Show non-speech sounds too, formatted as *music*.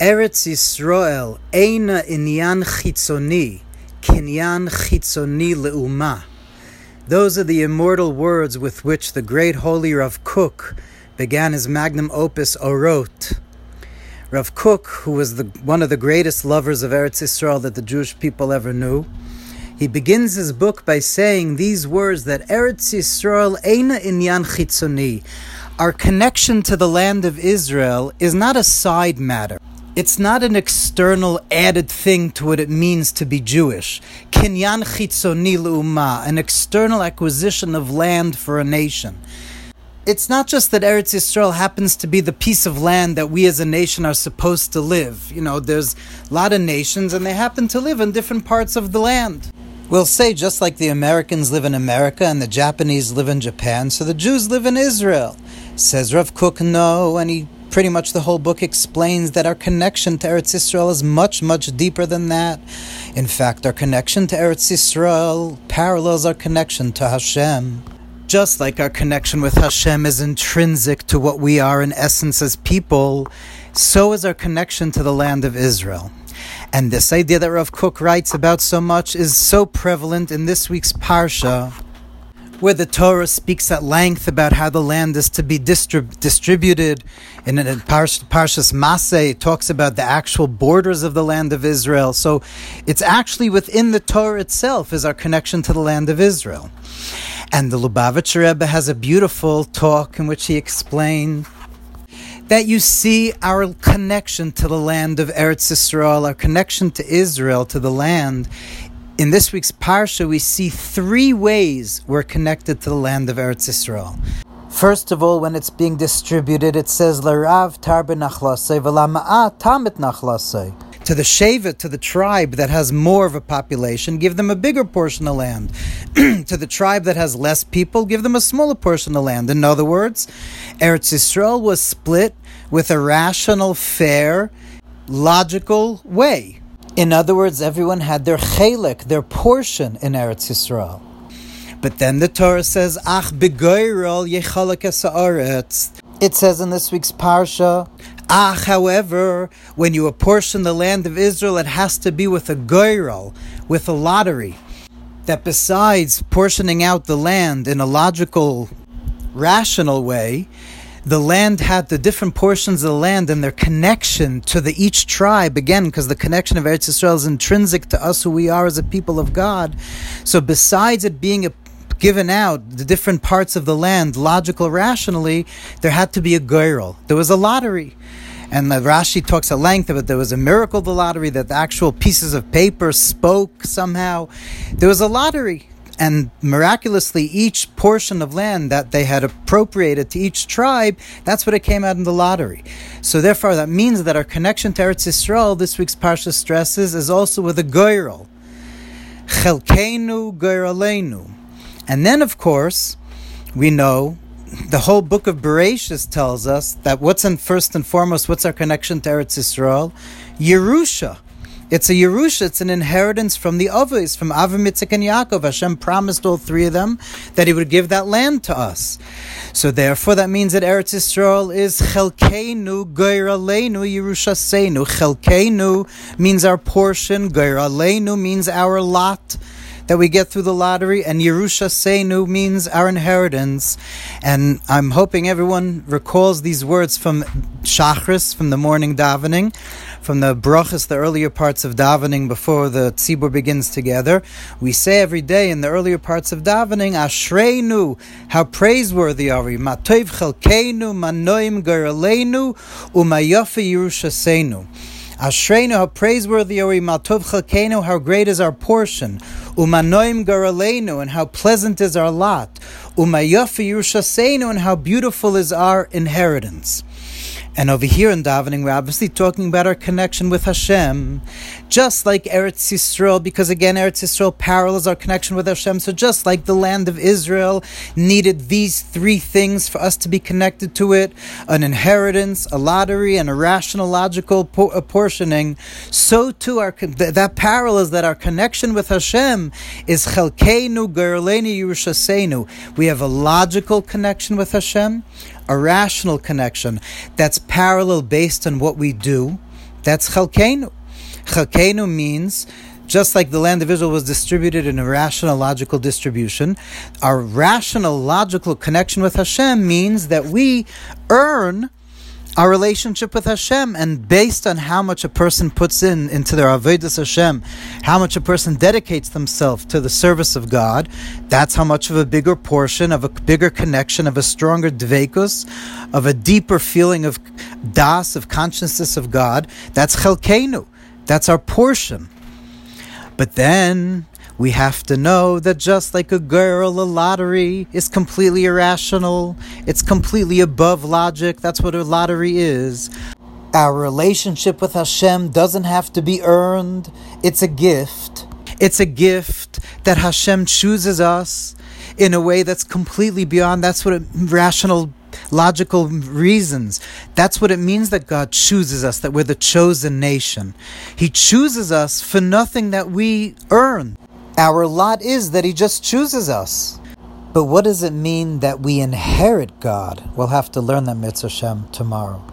Eretz Yisrael eina inyan chitzoni, kinyan chitzoni leuma. Those are the immortal words with which the great holy Rav Kook began his magnum opus Orot. Rav Kook, who was the, one of the greatest lovers of Eretz Yisrael that the Jewish people ever knew, he begins his book by saying these words that Eretz Yisrael eina inyan chitzoni. Our connection to the land of Israel is not a side matter. It's not an external added thing to what it means to be Jewish. Kinyan chitzoni le'uma, an external acquisition of land for a nation. It's not just that Eretz Yisrael happens to be the piece of land that we as a nation are supposed to live. You know, there's a lot of nations and they happen to live in different parts of the land. We'll say just like the Americans live in America and the Japanese live in Japan, so the Jews live in Israel. Says Rav Kook, no, and he pretty much the whole book explains that our connection to Eretz Yisrael is much, much deeper than that. In fact, our connection to Eretz Yisrael parallels our connection to Hashem. Just like our connection with Hashem is intrinsic to what we are in essence as people, so is our connection to the land of Israel. And this idea that Rav Kook writes about so much is so prevalent in this week's Parsha, where the Torah speaks at length about how the land is to be distrib- distributed. In a Parsh- Parshas Maseh, it talks about the actual borders of the land of Israel. So it's actually within the Torah itself is our connection to the land of Israel. And the Lubavitcher Rebbe has a beautiful talk in which he explained that you see our connection to the land of Eretz Yisrael, our connection to Israel, to the land. In this week's Parsha, we see three ways we're connected to the land of Eretz Yisrael. First of all, when it's being distributed, it says, Larav tamit to the Shevet, to the tribe that has more of a population, give them a bigger portion of land. *clears throat* to the tribe that has less people, give them a smaller portion of land. In other words, Eretz Yisrael was split with a rational, fair, logical way. In other words, everyone had their chelik, their portion in Eretz Yisrael. But then the Torah says, Ach begoyrol yechalak It says in this week's parsha, Ach, however, when you apportion the land of Israel, it has to be with a goyrol, with a lottery. That besides portioning out the land in a logical, rational way, the land had the different portions of the land and their connection to the each tribe again because the connection of Eretz Yisrael is intrinsic to us who we are as a people of God. So besides it being a, given out the different parts of the land logical rationally, there had to be a goyrel. There was a lottery. And the Rashi talks at length about there was a miracle the lottery that the actual pieces of paper spoke somehow. There was a lottery and miraculously each portion of land that they had appropriated to each tribe, that's what it came out in the lottery. So therefore, that means that our connection to Eretz Yisrael, this week's parsha stresses, is also with a goyrel. Chelkeinu goyralenu. And then, of course, we know the whole book of Bereshis tells us that what's in first and foremost, what's our connection to Eretz Yisrael? Yerusha. It's a Yerusha, it's an inheritance from the Avos, from Avraham, Yitzchak, and Yaakov. Hashem promised all three of them that He would give that land to us. So therefore, that means that Eretz Yisrael is Chelkeinu, Geiraleinu, Yerushaseinu. Chelkeinu means our portion, Geiraleinu means our lot that we get through the lottery, and Yerusha Seinu means our inheritance. And I'm hoping everyone recalls these words from Shachris, from the morning davening, from the brachas, the earlier parts of davening before the tzibur begins together. We say every day in the earlier parts of davening, Ashreinu, how praiseworthy are we? Matov chelkeinu, manoim geraleinu, umayofe Yerusha Seinu. Ashreinu, how praiseworthy are we, Maltov Chalkeinu, how great is our portion, Umanoim Garaleinu, and how pleasant is our lot, Umayofi Yerushaseinu, and how beautiful is our inheritance. And over here in davening, we're obviously talking about our connection with Hashem, just like Eretz Yisrael, because again, Eretz Yisrael parallels our connection with Hashem. So just like the land of Israel needed these three things for us to be connected to it: an inheritance, a lottery, and a rational, logical apportioning. So too, our that parallels that our connection with Hashem is Chelkeinu Gerleinu Yerushaseinu. We have a logical connection with Hashem a rational connection that's parallel based on what we do, That's chalkenu. Chalkenu means just like the land of Israel was distributed in a rational, logical distribution, our rational, logical connection with Hashem means that we earn our relationship with Hashem, and based on how much a person puts in into their avodas Hashem, how much a person dedicates themselves to the service of God, that's how much of a bigger portion, of a bigger connection, of a stronger dvekus, of a deeper feeling of das, of consciousness of God. That's chelkenu. That's our portion. But then we have to know that just like a goyrel, a lottery is completely irrational. It's completely above logic. That's what a lottery is. Our relationship with Hashem doesn't have to be earned. It's a gift. It's a gift that Hashem chooses us in a way that's completely beyond. That's what it, rational logical reasons. That's what it means that God chooses us, that we're the chosen nation. He chooses us for nothing that we earn. Our lot is that He just chooses us. But what does it mean that we inherit God? We'll have to learn that Mitzvah Shem tomorrow.